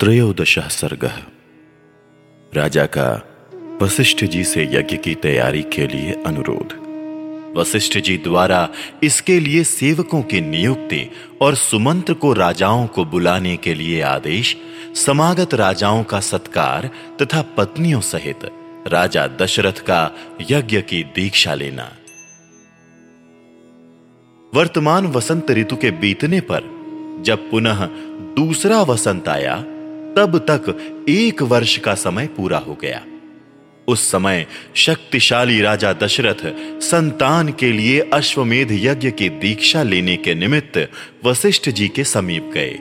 त्रयोदश सर्ग। राजा का वशिष्ठ जी से यज्ञ की तैयारी के लिए अनुरोध। वशिष्ठ जी द्वारा इसके लिए सेवकों की नियुक्ति और सुमंत्र को राजाओं को बुलाने के लिए आदेश, समागत राजाओं का सत्कार तथा पत्नियों सहित राजा दशरथ का यज्ञ की दीक्षा लेना। वर्तमान वसंत ऋतु के बीतने पर जब पुनः दूसरा वसंत आया तब तक एक वर्ष का समय पूरा हो गया। उस समय शक्तिशाली राजा दशरथ संतान के लिए अश्वमेध यज्ञ की दीक्षा लेने के निमित्त वशिष्ठ जी के समीप गए।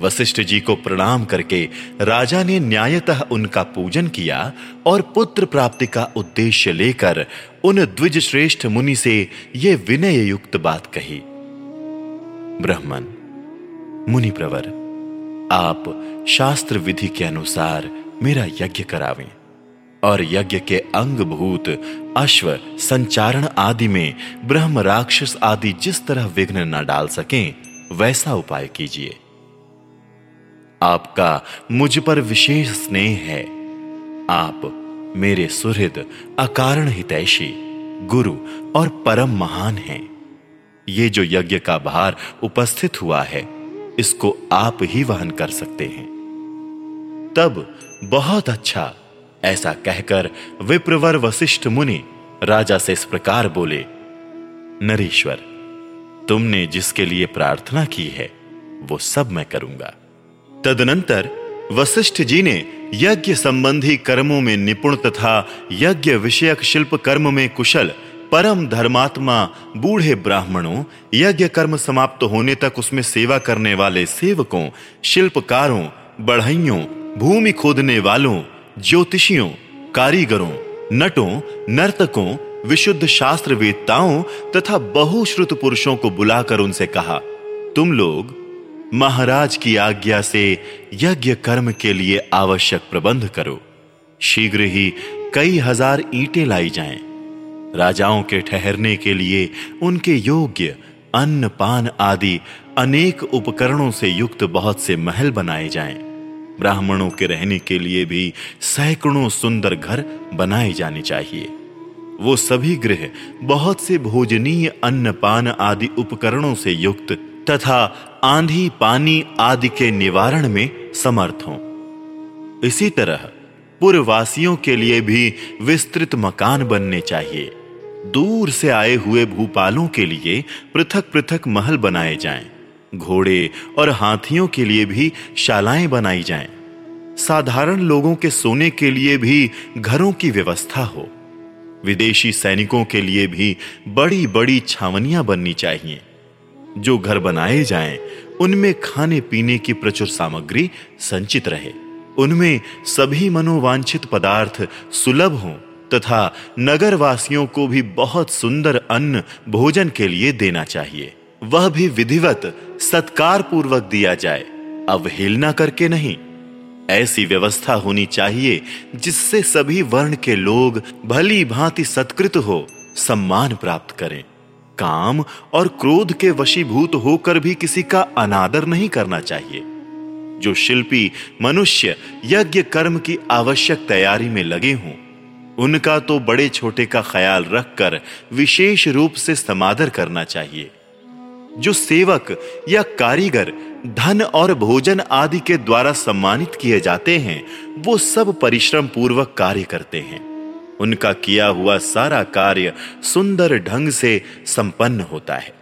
वशिष्ठ जी को प्रणाम करके राजा ने न्यायतः उनका पूजन किया और पुत्र प्राप्ति का उद्देश्य लेकर उन द्विज श्रेष्ठ मुनि से यह विनय युक्त बात कही। ब्राह्मण मुनि प्रवर आप शास्त्र विधि के अनुसार मेरा यज्ञ करावें। और यज्ञ के अंग भूत अश्व, संचारण आदि में ब्रह्म राक्षस आदि जिस तरह विघ्न न डाल सकें, वैसा उपाय कीजिए। आपका मुझ पर विशेष स्नेह है। आप मेरे सुहृद, अकारण हितैषी, गुरु और परम महान हैं। ये जो यज्ञ का भार उपस्थित हुआ है इसको आप ही वहन कर सकते हैं। तब बहुत अच्छा ऐसा कहकर विप्रवर वशिष्ठ मुनि राजा से इस प्रकार बोले, नरेश्वर, तुमने जिसके लिए प्रार्थना की है, वो सब मैं करूँगा। तदनंतर वशिष्ठ जी ने यज्ञ संबंधी कर्मों में निपुण तथा यज्ञ विषयक शिल्प कर्म में कुशल परम धर्मात्मा बूढ़े ब्राह्मणों, यज्ञ कर्म समाप्त होने तक उसमें सेवा करने वाले सेवकों, शिल्पकारों, बढ़इयों, भूमि खोदने वालों, ज्योतिषियों, कारीगरों, नटों, नर्तकों, विशुद्ध शास्त्र वेदताओं तथा बहुश्रुत पुरुषों को बुलाकर उनसे कहा, तुम लोग महाराज की आज्ञा से यज्ञ कर्म के लिए आवश्यक प्रबंध करो। शीघ्र ही कई हज़ार ईंटें लाई जाएँ। राजाओं के ठहरने के लिए उनके योग्य अन्न पान आदि अनेक उपकरणों से युक्त बहुत से महल बनाए जाएँ। ब्राह्मणों के रहने के लिए भी सैकड़ों सुंदर घर बनाए जाने चाहिए। वो सभी गृह बहुत से भोजनीय अन्न पान आदि उपकरणों से युक्त तथा आंधी पानी आदि के निवारण में समर्थ हों। इसी तरह पूर्ववासियों के लिए भी विस्तृत मकान बनने चाहिए। दूर से आए हुए भूपालों के लिए पृथक पृथक महल बनाए जाएँ, घोड़े और हाथियों के लिए भी शालाएँ बनाई जाएँ, साधारण लोगों के सोने के लिए भी घरों की व्यवस्था हो। विदेशी सैनिकों के लिए भी बड़ी बड़ी छावनियाँ बननी चाहिए। जो घर बनाए जाएँ, उनमें खाने पीने की प्रचुर सामग्री संचित रहे। उनमें सभी मनोवांछित पदार्थ सुलभ हों। तथा नगर वासियों को भी बहुत सुंदर अन्न भोजन के लिए देना चाहिए। वह भी विधिवत सत्कार पूर्वक दिया जाए। अवहेलना करके नहीं। ऐसी व्यवस्था होनी चाहिए, जिससे सभी वर्ण के लोग भली भांति सत्कृत हो, सम्मान प्राप्त करें। काम और क्रोध के वशीभूत होकर भी किसी का अनादर नहीं करना चाहिए। जो शिल्पी, मनुष्य, यज्ञ कर्म की आवश्यक तैयारी में लगे हों उनका तो बड़े छोटे का ख्याल रखकर विशेष रूप से समादर करना चाहिए। जो सेवक या कारीगर धन और भोजन आदि के द्वारा सम्मानित किए जाते हैं, वो सब परिश्रम पूर्वक कार्य करते हैं। उनका किया हुआ सारा कार्य सुंदर ढंग से संपन्न होता है।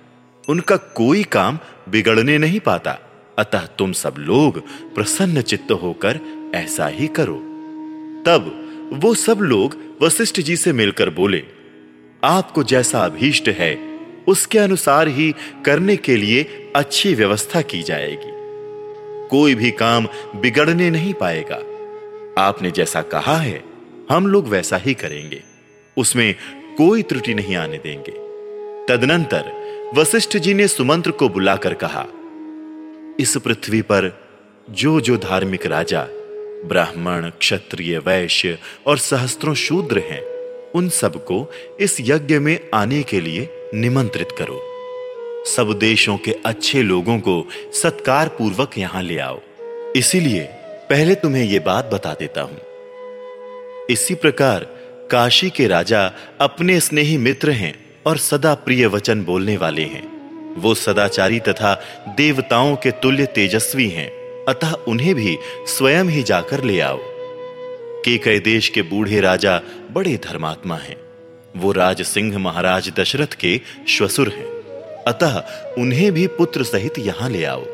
उनका कोई काम बिगड़ने नहीं पाता। अतः तुम सब लोग प्रसन्न चित्त होकर ऐसा ही करो। तब वो सब लोग वशिष्ठ जी से मिलकर बोले, आपको जैसा अभीष्ट है, उसके अनुसार ही करने के लिए अच्छी व्यवस्था की जाएगी। कोई भी काम बिगड़ने नहीं पाएगा। आपने जैसा कहा है, हम लोग वैसा ही करेंगे। उसमें कोई त्रुटि नहीं आने देंगे। तदनंतर वशिष्ठ जी ने सुमंत्र को बुलाकर कहा, इस पृथ्वी पर जो जो धार्मिक राजा ब्राह्मण, क्षत्रिय, वैश्य और सहस्त्रों शूद्र हैं। उन सबको इस यज्ञ में आने के लिए निमंत्रित करो। सब देशों के अच्छे लोगों को सत्कार पूर्वक यहाँ ले आओ। इसीलिए पहले तुम्हें यह बात बता देता हूँ। इसी प्रकार काशी के राजा अपने स्नेही मित्र हैं और सदा प्रिय वचन बोलने वाले हैं। वो सदाचारी तथा देवताओं के तुल्य तेजस्वी हैं। अतः उन्हें भी स्वयं ही जाकर ले आओ। के कई देश के बूढ़े राजा बड़े धर्मात्मा हैं। वो राज सिंह महाराज दशरथ के श्वसुर हैं। अतः उन्हें भी पुत्र सहित यहाँ ले आओ।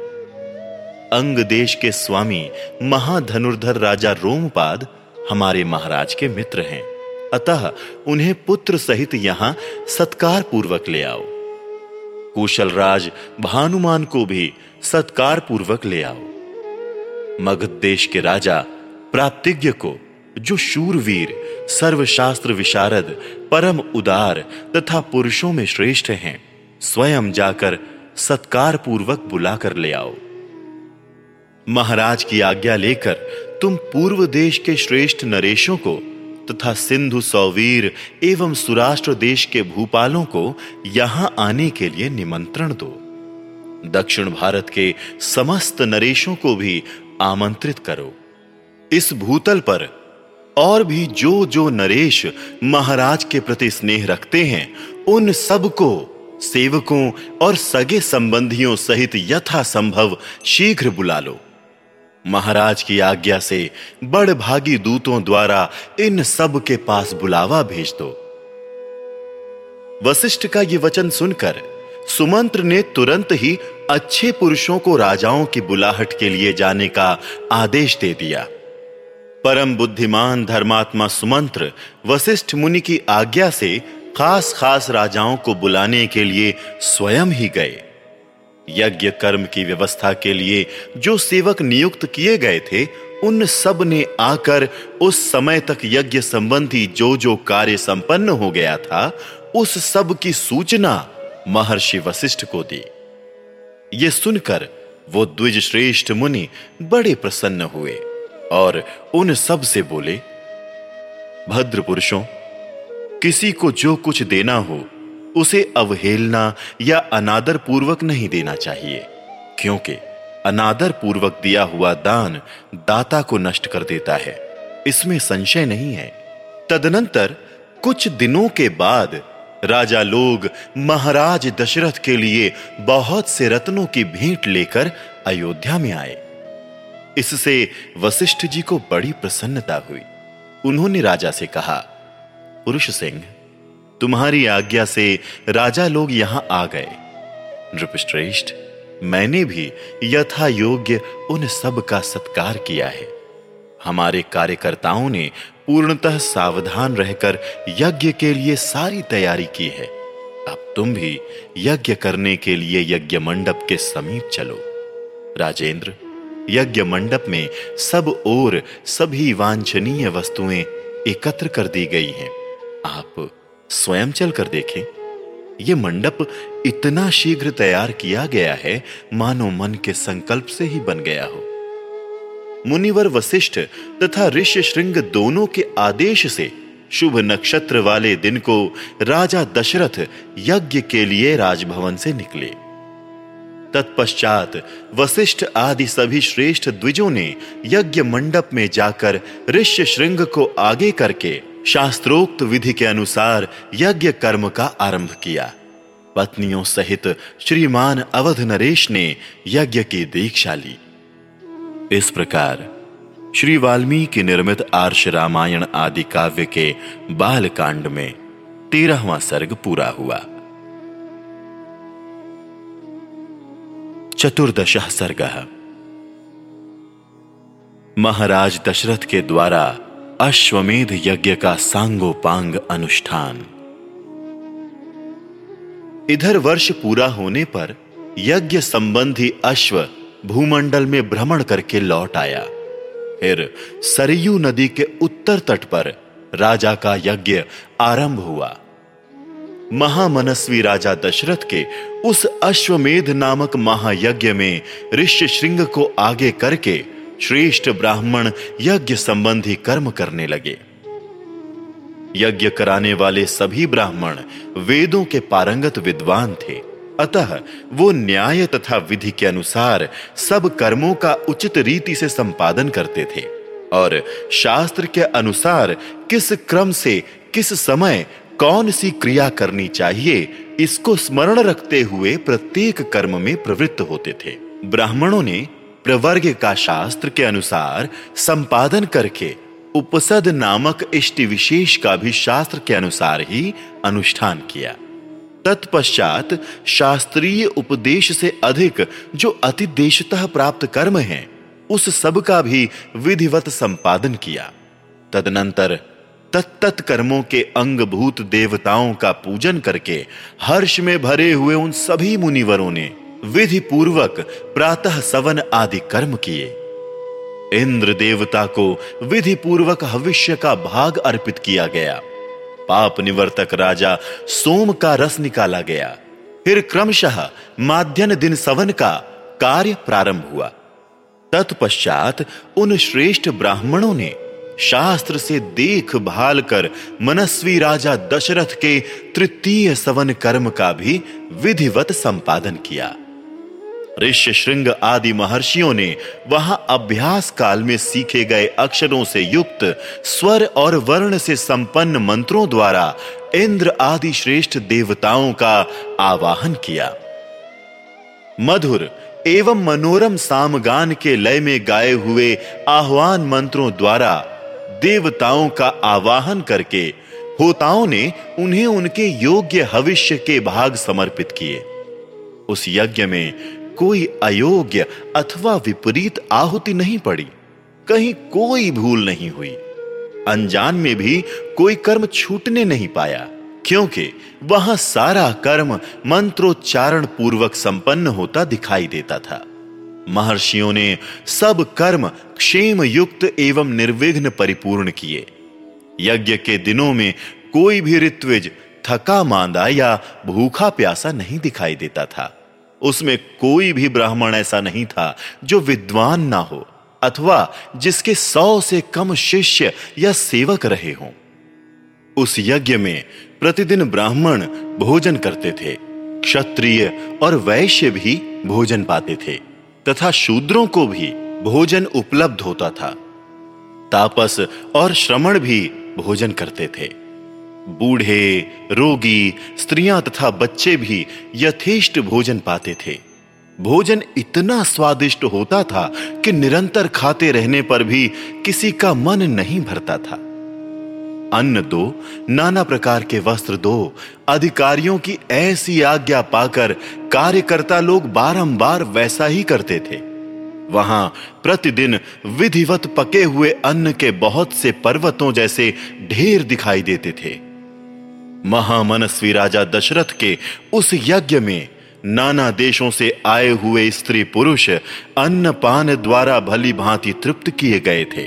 अंग देश के स्वामी, महाधनुर्धर राजा रोमपाद हमारे महाराज के मित्र हैं। अतः उन्हें पुत्र सहित यहाँ सत्कार पूर्वक ले आओ। कुशल राज भानुमान को भी सत्कार पूर्वक ले आओ। मगध देश के राजा प्राप्तिज्ञ को, जो शूरवीर, सर्वशास्त्र विशारद, परम उदार तथा पुरुषों में श्रेष्ठ हैं, स्वयं जाकर सत्कार पूर्वक बुलाकर ले आओ। महाराज की आज्ञा लेकर तुम पूर्व देश के श्रेष्ठ नरेशों को तथा सिंधु सौवीर एवं सुराष्ट्र देश के भूपालों को यहाँ आने के लिए निमंत्रण दो। दक्षिण भारत के समस्त नरेशों को भी आमंत्रित करो। इस भूतल पर और भी जो जो नरेश महाराज के प्रति स्नेह रखते हैं, उन सबको, सेवकों और सगे संबंधियों सहित यथा संभव शीघ्र बुला लो। महाराज की आज्ञा से बड़ भागी दूतों द्वारा इन सब के पास बुलावा भेज दो। वशिष्ठ का यह वचन सुनकर सुमंत्र ने तुरंत ही अच्छे पुरुषों को राजाओं की बुलाहट के लिए जाने का आदेश दे दिया। परम बुद्धिमान धर्मात्मा सुमंत्र वशिष्ठ मुनि की आज्ञा से खास खास राजाओं को बुलाने के लिए स्वयं ही गए। यज्ञ कर्म की व्यवस्था के लिए जो सेवक नियुक्त किए गए थे, उन सबने आकर उस समय तक यज्ञ संबंधी जो जो कार्य संपन्न हो गया था, उस सब की सूचना महर्षि वशिष्ठ को दी। यह सुनकर वो द्विज श्रेष्ठ मुनि बड़े प्रसन्न हुए और उन सबसे बोले, भद्र पुरुषों, किसी को जो कुछ देना हो, उसे अवहेलना या अनादर पूर्वक नहीं देना चाहिए, क्योंकि अनादर पूर्वक दिया हुआ दान दाता को नष्ट कर देता है, इसमें संशय नहीं है। तदनंतर कुछ दिनों के बाद राजा लोग महाराज दशरथ के लिए बहुत से रत्नों की भेंट लेकर अयोध्या में आए। इससे वशिष्ठ जी को बड़ी प्रसन्नता हुई। उन्होंने राजा से कहा, पुरुष सिंह, तुम्हारी आज्ञा से राजा लोग यहाँ आ गए। नृपश्रेष्ठ, मैंने भी यथा योग्य उन सब का सत्कार किया है। हमारे कार्यकर्ताओं ने पूर्णतः सावधान रहकर यज्ञ के लिए सारी तैयारी की है। अब तुम भी यज्ञ करने के लिए यज्ञ मंडप के समीप चलो। राजेंद्र, यज्ञ मंडप में सब ओर सभी वांछनीय वस्तुएँ एकत्र कर दी गई हैं। आप स्वयं चलकर देखें। यह मंडप इतना शीघ्र तैयार किया गया है, मानो मन के संकल्प से ही बन गया हो। मुनिवर वशिष्ठ तथा ऋषि श्रृंग दोनों के आदेश से शुभ नक्षत्र वाले दिन को राजा दशरथ यज्ञ के लिए राजभवन से निकले। तत्पश्चात वशिष्ठ आदि सभी श्रेष्ठ द्विजों ने यज्ञ मंडप में जाकर ऋष्य श्रृंग को आगे करके शास्त्रोक्त विधि के अनुसार यज्ञ कर्म का आरंभ किया। पत्नियों सहित श्रीमान अवध नरेश ने यज्ञ की दीक्षा ली। इस प्रकार। श्री वाल्मीकि निर्मित आर्ष रामायण आदि काव्य के बाल कांड में तेरहवा सर्ग पूरा हुआ। चतुर्दश सर्ग। महाराज दशरथ के द्वारा अश्वमेध यज्ञ का सांगोपांग अनुष्ठान। इधर वर्ष पूरा होने पर यज्ञ संबंधी अश्व भूमंडल में भ्रमण करके लौट आया। फिर सरयू नदी के उत्तर तट पर राजा का यज्ञ आरंभ हुआ। महामनस्वी राजा दशरथ के उस अश्वमेध नामक महायज्ञ में ऋष्य श्रृंग को आगे करके श्रेष्ठ ब्राह्मण यज्ञ संबंधी कर्म करने लगे। यज्ञ कराने वाले सभी ब्राह्मण वेदों के पारंगत विद्वान थे। अतः वो न्याय तथा विधि के अनुसार सब कर्मों का उचित रीति से संपादन करते थे और शास्त्र के अनुसार किस क्रम से, किस समय, कौन सी क्रिया करनी चाहिए, इसको स्मरण रखते हुए प्रत्येक कर्म में प्रवृत्त होते थे। ब्राह्मणों ने प्रवर्ग का शास्त्र के अनुसार संपादन करके उपसद नामक इष्टि विशेष का भी शास्त्र के अनुसार ही अनुष्ठान किया। तत्पश्चात शास्त्रीय उपदेश से अधिक जो अतिदेशतः प्राप्त कर्म है, उस सब का भी विधिवत संपादन किया। तदनंतर तत्त कर्मों के अंगभूत देवताओं का पूजन करके हर्ष में भरे हुए उन सभी मुनिवरों ने विधि पूर्वक प्रातः सवन आदि कर्म किए। इंद्र देवता को विधि पूर्वक भविष्य का भाग अर्पित किया गया। पाप निवर्तक राजा सोम का रस निकाला गया। फिर क्रमशः माध्यन दिन सवन का कार्य प्रारंभ हुआ। तत्पश्चात उन श्रेष्ठ ब्राह्मणों ने शास्त्र से देख भाल कर मनस्वी राजा दशरथ के तृतीय सवन कर्म का भी विधिवत संपादन किया। ऋष्य श्रृंग आदि महर्षियों ने वहाँ अभ्यास काल में सीखे गए अक्षरों से युक्त स्वर और वर्ण से संपन्न मंत्रों द्वारा इंद्र आदि श्रेष्ठ देवताओं का आवाहन किया। मधुर एवं मनोरम सामगान के लय में गाए हुए आह्वान मंत्रों द्वारा देवताओं का आवाहन करके होताओं ने उन्हें उनके योग्य भविष्य के भाग समर्पित किए। उस यज्ञ में कोई अयोग्य अथवा विपरीत आहुति नहीं पड़ी। कहीं कोई भूल नहीं हुई। अनजान में भी कोई कर्म छूटने नहीं पाया, क्योंकि वहाँ सारा कर्म मंत्रोच्चारण पूर्वक संपन्न होता दिखाई देता था। महर्षियों ने सब कर्म क्षेम युक्त एवं निर्विघ्न परिपूर्ण किए। यज्ञ के दिनों में कोई भी ऋत्विज थका मांदा या भूखा प्यासा नहीं दिखाई देता था। उसमें कोई भी ब्राह्मण ऐसा नहीं था जो विद्वान ना हो, अथवा जिसके सौ से कम शिष्य या सेवक रहे हों। उस यज्ञ में प्रतिदिन ब्राह्मण भोजन करते थे, क्षत्रिय और वैश्य भी भोजन पाते थे, तथा शूद्रों को भी भोजन उपलब्ध होता था। तापस और श्रमण भी भोजन करते थे। बूढ़े, रोगी, स्त्रियाँ तथा बच्चे भी यथेष्ट भोजन पाते थे। भोजन इतना स्वादिष्ट होता था कि निरंतर खाते रहने पर भी किसी का मन नहीं भरता था। अन्न दो, नाना प्रकार के वस्त्र दो, अधिकारियों की ऐसी आज्ञा पाकर कार्यकर्ता लोग बारंबार वैसा ही करते थे। वहाँ प्रतिदिन विधिवत पके हुए अन्न के बहुत से पर्वतों जैसे ढेर दिखाई देते थे। महामनस्वी राजा दशरथ के उस यज्ञ में नाना देशों से आए हुए स्त्री पुरुष अन्न पान द्वारा भली भांति तृप्त किए गए थे।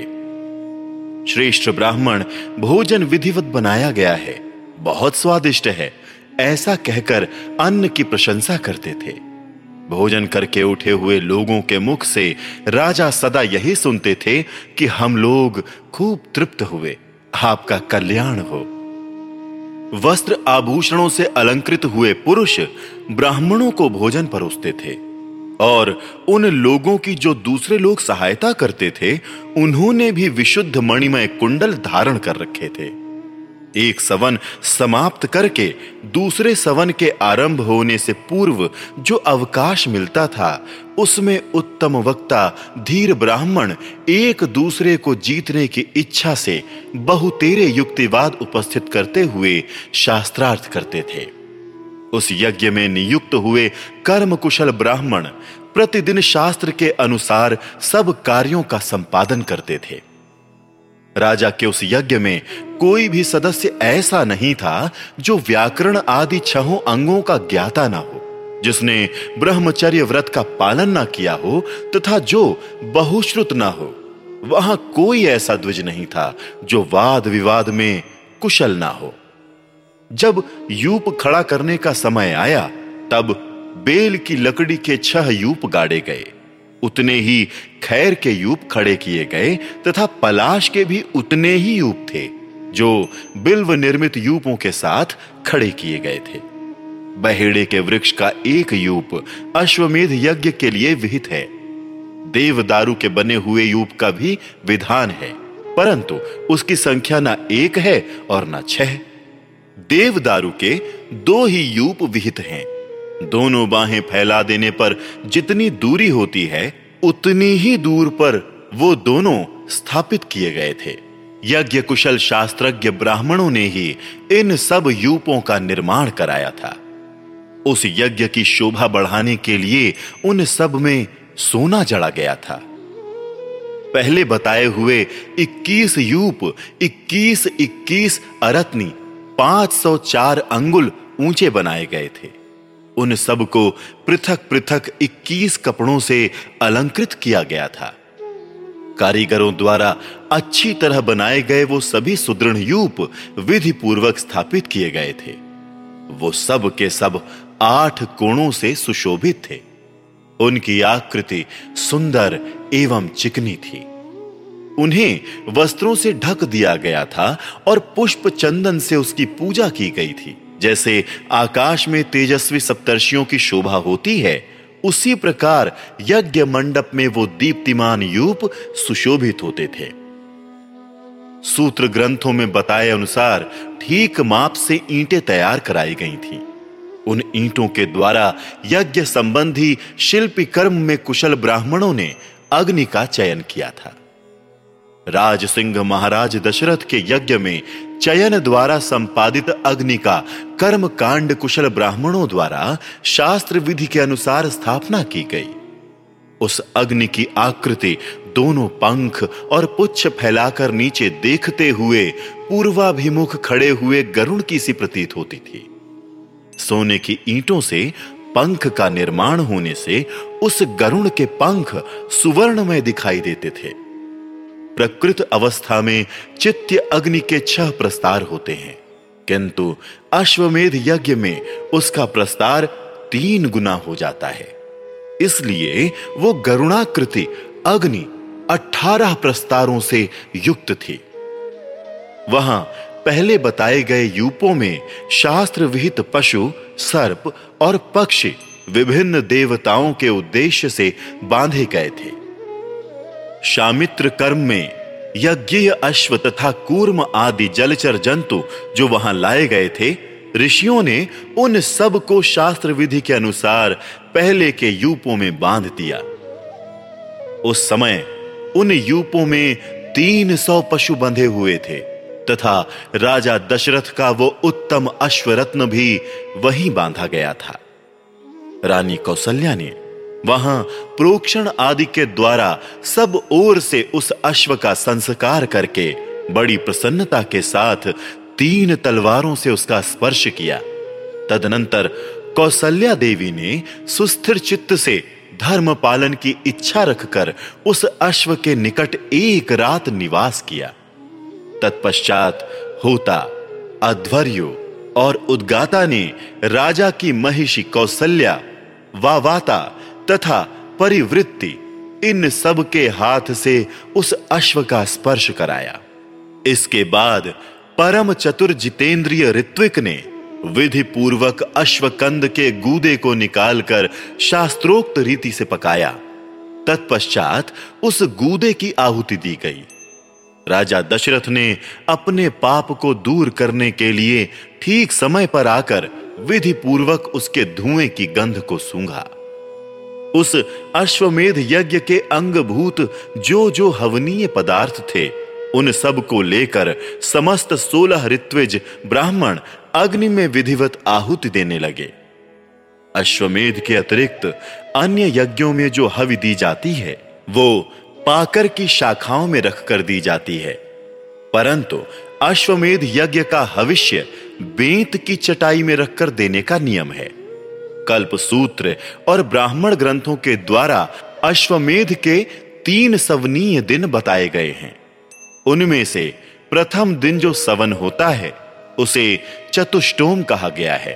श्रेष्ठ ब्राह्मण भोजन विधिवत बनाया गया है। बहुत स्वादिष्ट है, ऐसा कहकर अन्न की प्रशंसा करते थे। भोजन करके उठे हुए लोगों के मुख से राजा सदा यही सुनते थे कि हम लोग खूब तृप्त हुए, आपका कल्याण हो। वस्त्र आभूषणों से अलंकृत हुए पुरुष ब्राह्मणों को भोजन परोसते थे, और उन लोगों की जो दूसरे लोग सहायता करते थे, उन्होंने भी विशुद्ध मणिमय कुंडल धारण कर रखे थे। एक सवन समाप्त करके दूसरे सवन के आरंभ होने से पूर्व जो अवकाश मिलता था, उसमें उत्तम वक्ता, धीर ब्राह्मण एक दूसरे को जीतने की इच्छा से बहुतेरे युक्तिवाद उपस्थित करते हुए शास्त्रार्थ करते थे। उस यज्ञ में नियुक्त हुए कर्म कुशल ब्राह्मण प्रतिदिन शास्त्र के अनुसार सब कार्यों का संपादन करते थे। राजा के उस यज्ञ में कोई भी सदस्य ऐसा नहीं था जो व्याकरण आदि छहों अंगों का ज्ञाता ना हो, जिसने ब्रह्मचर्य व्रत का पालन ना किया हो तथा जो बहुश्रुत ना हो। वहाँ कोई ऐसा द्विज नहीं था जो वाद विवाद में कुशल ना हो। जब यूप खड़ा करने का समय आया, तब बेल की लकड़ी के छह यूप गाड़े गए। उतने ही खैर के यूप खड़े किए गए तथा पलाश के भी उतने ही यूप थे, जो बिल्व निर्मित यूपों के साथ खड़े किए गए थे। बहेड़े के वृक्ष का एक यूप अश्वमेध यज्ञ के लिए विहित है। देवदारू के बने हुए यूप का भी विधान है, परंतु उसकी संख्या ना एक है और ना छह। देवदारू के दो ही यूप विहित हैं। दोनों बाहें फैला देने पर जितनी दूरी होती है, उतनी ही दूर पर वो दोनों स्थापित किए गए थे। यज्ञ कुशल शास्त्रज्ञ ब्राह्मणों ने ही इन सब यूपों का निर्माण कराया था। उस यज्ञ की शोभा बढ़ाने के लिए उन सब में सोना जड़ा गया था। पहले बताए हुए 21 यूप 21 21 अरत्नी 504 अंगुल ऊँचे बनाए गए थे। उन सबको पृथक पृथक 21 कपड़ों से अलंकृत किया गया था। कारीगरों द्वारा अच्छी तरह बनाए गए वो सभी सुदृढ़ यूप विधि पूर्वक स्थापित किए गए थे। वो सब के सब आठ कोणों से सुशोभित थे। उनकी आकृति सुंदर एवं चिकनी थी। उन्हें वस्त्रों से ढक दिया गया था और पुष्प चंदन से उसकी पूजा की गई थी। जैसे आकाश में तेजस्वी सप्तर्षियों की शोभा होती है, उसी प्रकार यज्ञ मंडप में वो दीप्तिमान यूप सुशोभित होते थे सूत्र ग्रंथों में बताए अनुसार ठीक माप से ईंटें तैयार कराई गई थीं। उन ईंटों के द्वारा यज्ञ संबंधी शिल्पी कर्म में कुशल ब्राह्मणों ने अग्नि का चयन किया था राज सिंह महाराज दशरथ के यज्ञ में चयन द्वारा संपादित अग्नि का कर्म कांड कुशल ब्राह्मणों द्वारा शास्त्र विधि के अनुसार स्थापना की गई। उस अग्नि की आकृति दोनों पंख और पुच्छ फैलाकर नीचे देखते हुए पूर्वाभिमुख खड़े हुए गरुण की सी प्रतीत होती थी। सोने की ईंटों से पंख का निर्माण होने से उस गरुण के पंख सुवर्णमय दिखाई देते थे। प्रकृत अवस्था में चित्त अग्नि के छह प्रस्तार होते हैं। किंतु अश्वमेध यज्ञ में उसका प्रस्तार तीन गुना हो जाता है। इसलिए वो गरुणाकृति अग्नि अठारह प्रस्तारों से युक्त थी। वहाँ पहले बताए गए यूपों में शास्त्र विहित पशु, सर्प और पक्षी विभिन्न देवताओं के उद्देश्य से बांधे गए थे। शामित्र कर्म में यज्ञ, अश्व तथा कूर्म आदि जलचर जंतु जो वहाँ लाए गए थे, ऋषियों ने उन सबको शास्त्र विधि के अनुसार पहले के यूपों में बाँध दिया। उस समय उन यूपों में तीन सौ पशु बंधे हुए थे, तथा राजा दशरथ का वो उत्तम अश्वरत्न भी वहीं बांधा गया था। रानी कौशल्या ने वहाँ प्रोक्षण आदि के द्वारा सब ओर से उस अश्व का संस्कार करके, बड़ी प्रसन्नता के साथ तीन तलवारों से उसका स्पर्श किया। तदनंतर कौशल्या देवी ने सुस्थिर चित्त से धर्म पालन की इच्छा रखकर उस अश्व के निकट एक रात निवास किया। तत्पश्चात होता अध्वर्यो और उद्गाता ने राजा की महिषी कौशल्या वावाता तथा परिवृत्ति इन सब के हाथ से उस अश्व का स्पर्श कराया। इसके बाद परम चतुर जितेंद्रिय ऋत्विक ने विधि पूर्वक अश्वकंद के गूदे को निकालकर शास्त्रोक्त रीति से पकाया। तत्पश्चात उस गूदे की आहुति दी गई। राजा दशरथ ने अपने पाप को दूर करने के लिए ठीक समय पर आकर विधि पूर्वक उसके धुएँ की गंध को सूंघा। उस अश्वमेध यज्ञ के अंगभूत जो जो हवनीय पदार्थ थे, उन सबको लेकर समस्त सोलह ऋत्विज ब्राह्मण अग्नि में विधिवत आहुति देने लगे। अश्वमेध के अतिरिक्त अन्य यज्ञों में जो हवि दी जाती है, वो पाकर की शाखाओं में रखकर दी जाती है। परंतु अश्वमेध यज्ञ का हविष्य बेंत की चटाई में रखकर देने का नियम है। कल्प सूत्र और ब्राह्मण ग्रंथों के द्वारा अश्वमेध के तीन सवनीय दिन बताए गए हैं। उनमें से प्रथम दिन जो सवन होता है, उसे चतुष्टोम कहा गया है।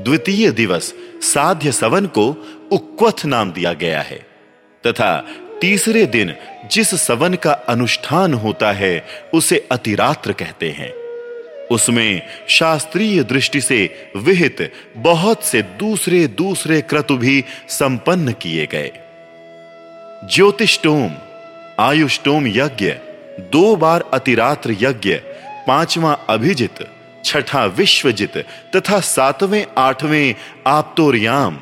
द्वितीय दिवस साध्य सवन को उक्वथ नाम दिया गया है, तथा तीसरे दिन जिस सवन का अनुष्ठान होता है, उसे अतिरात्र कहते हैं। उसमें शास्त्रीय दृष्टि से विहित बहुत से दूसरे दूसरे क्रतु भी संपन्न किए गए। ज्योतिषोम आयुष्टोम यज्ञ, दो बार अतिरात्र यज्ञ, पांचवा अभिजित, छठा विश्वजित, तथा सातवें, आठवें आप्तोरियाम,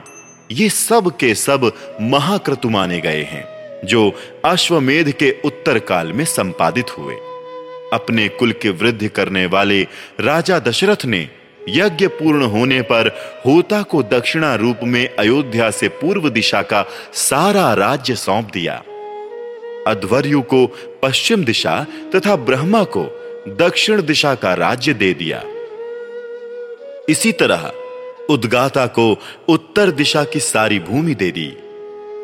ये सब के सब महाक्रतु माने गए हैं, जो अश्वमेध के उत्तर काल में संपादित हुए। अपने कुल के वृद्धि करने वाले राजा दशरथ ने यज्ञ पूर्ण होने पर होता को दक्षिणा रूप में अयोध्या से पूर्व दिशा का सारा राज्य सौंप दिया। अध्वर्यु को पश्चिम दिशा तथा ब्रह्मा को दक्षिण दिशा का राज्य दे दिया। इसी तरह उद्गाता को उत्तर दिशा की सारी भूमि दे दी।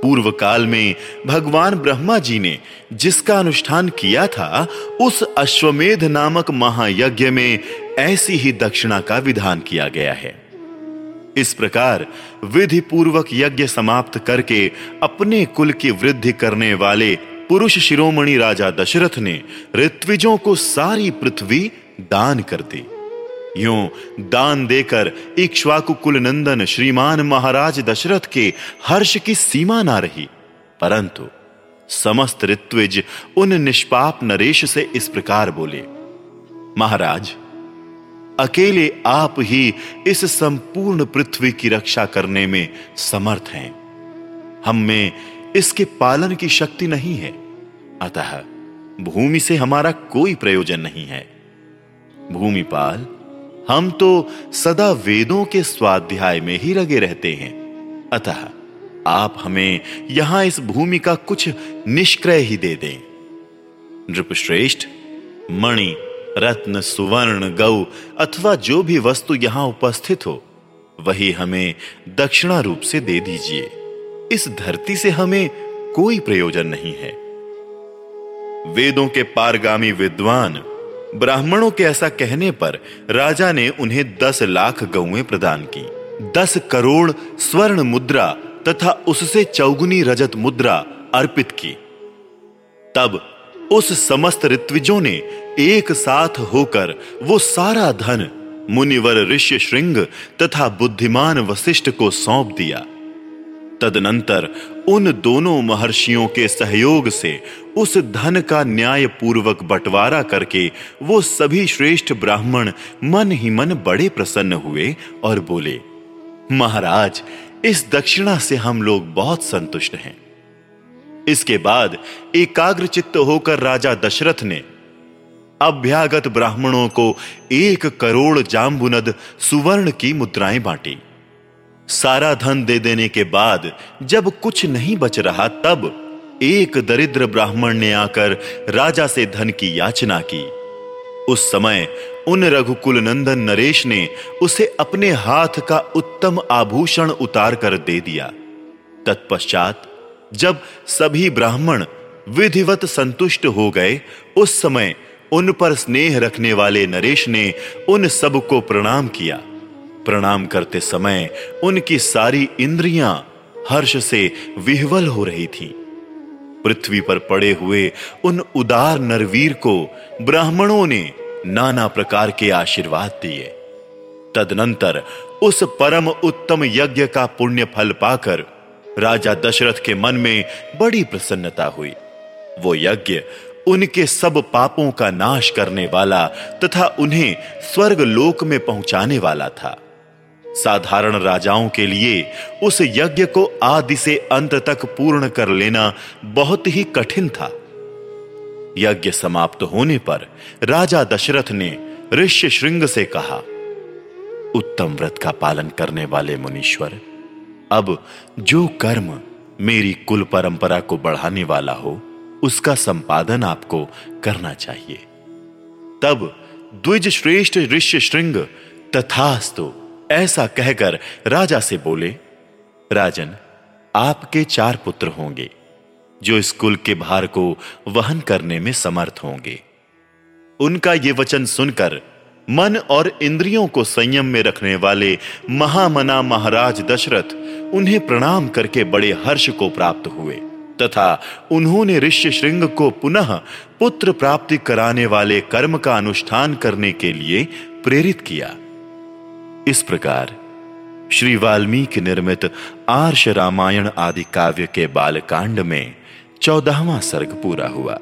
पूर्व काल में भगवान ब्रह्मा जी ने जिसका अनुष्ठान किया था, उस अश्वमेध नामक महायज्ञ में ऐसी ही दक्षिणा का विधान किया गया है। इस प्रकार विधि पूर्वक यज्ञ समाप्त करके अपने कुल की वृद्धि करने वाले पुरुष शिरोमणि राजा दशरथ ने ऋत्विजों को सारी पृथ्वी दान कर दी। यूँ दान देकर इक्ष्वाकु कुल नंदन श्रीमान महाराज दशरथ के हर्ष की सीमा ना रही। परंतु समस्त ऋत्विज उन निष्पाप नरेश से इस प्रकार बोले, महाराज, अकेले आप ही इस संपूर्ण पृथ्वी की रक्षा करने में समर्थ हैं। हम में इसके पालन की शक्ति नहीं है। अतः भूमि से हमारा कोई प्रयोजन नहीं है। भूमिपाल हम तो सदा वेदों के स्वाध्याय में ही लगे रहते हैं। अतः आप हमें यहाँ इस भूमि का कुछ निष्क्रय ही दे दें। नृपश्रेष्ठ, मणि, रत्न, सुवर्ण, गौ अथवा जो भी वस्तु यहाँ उपस्थित हो, वही हमें दक्षिणा रूप से दे दीजिए। इस धरती से हमें कोई प्रयोजन नहीं है। वेदों के पारगामी विद्वान ब्राह्मणों के ऐसा कहने पर राजा ने उन्हें दस लाख गौएँ प्रदान की। दस करोड़ स्वर्ण मुद्रा तथा उससे चौगुनी रजत मुद्रा अर्पित की। तब उस समस्त ऋत्विजों ने एक साथ होकर वो सारा धन, मुनिवर ऋष्य श्रृंग तथा बुद्धिमान वशिष्ठ को सौंप दिया। तदनंतर उन दोनों महर्षियों के सहयोग से उस धन का न्याय पूर्वक बंटवारा करके वो सभी श्रेष्ठ ब्राह्मण मन ही मन बड़े प्रसन्न हुए और बोले, महाराज, इस दक्षिणा से हम लोग बहुत संतुष्ट हैं। इसके बाद एकाग्र चित्त होकर राजा दशरथ ने अभ्यागत ब्राह्मणों को एक करोड़ जाम्बुनद सुवर्ण की मुद्राएँ बांटी। सारा धन दे देने के बाद जब कुछ नहीं बच रहा, तब एक दरिद्र ब्राह्मण ने आकर राजा से धन की याचना की। उस समय उन रघुकुल नंदन नरेश ने उसे अपने हाथ का उत्तम आभूषण उतार कर दे दिया। तत्पश्चात जब सभी ब्राह्मण विधिवत संतुष्ट हो गए, उस समय उन पर स्नेह रखने वाले नरेश ने उन सबको प्रणाम किया। प्रणाम करते समय उनकी सारी इंद्रियाँ हर्ष से विह्वल हो रही थीं। पृथ्वी पर पड़े हुए उन उदार नरवीर को ब्राह्मणों ने नाना प्रकार के आशीर्वाद दिए। तदनंतर उस परम उत्तम यज्ञ का पुण्य फल पाकर राजा दशरथ के मन में बड़ी प्रसन्नता हुई। वो यज्ञ उनके सब पापों का नाश करने वाला तथा उन्हें स्वर्ग लोक में पहुँचाने वाला था। साधारण राजाओं के लिए उस यज्ञ को आदि से अंत तक पूर्ण कर लेना बहुत ही कठिन था। यज्ञ समाप्त होने पर राजा दशरथ ने ऋष्य श्रृंग से कहा, उत्तम व्रत का पालन करने वाले मुनीश्वर, अब जो कर्म मेरी कुल परंपरा को बढ़ाने वाला हो, उसका संपादन आपको करना चाहिए। तब द्विज श्रेष्ठ ऋष्य श्रृंग तथास्तु ऐसा कहकर राजा से बोले, राजन, आपके चार पुत्र होंगे, जो इस कुल के भार को वहन करने में समर्थ होंगे। उनका यह वचन सुनकर मन और इंद्रियों को संयम में रखने वाले महामना महाराज दशरथ उन्हें प्रणाम करके बड़े हर्ष को प्राप्त हुए, तथा उन्होंने ऋष्य श्रृंग को पुनः पुत्र प्राप्ति कराने वाले कर्म का अनुष्ठान करने के लिए प्रेरित किया। इस प्रकार, श्री वाल्मीकि निर्मित आर्ष रामायण आदि काव्य के बालकांड में चौदहवा सर्ग पूरा हुआ।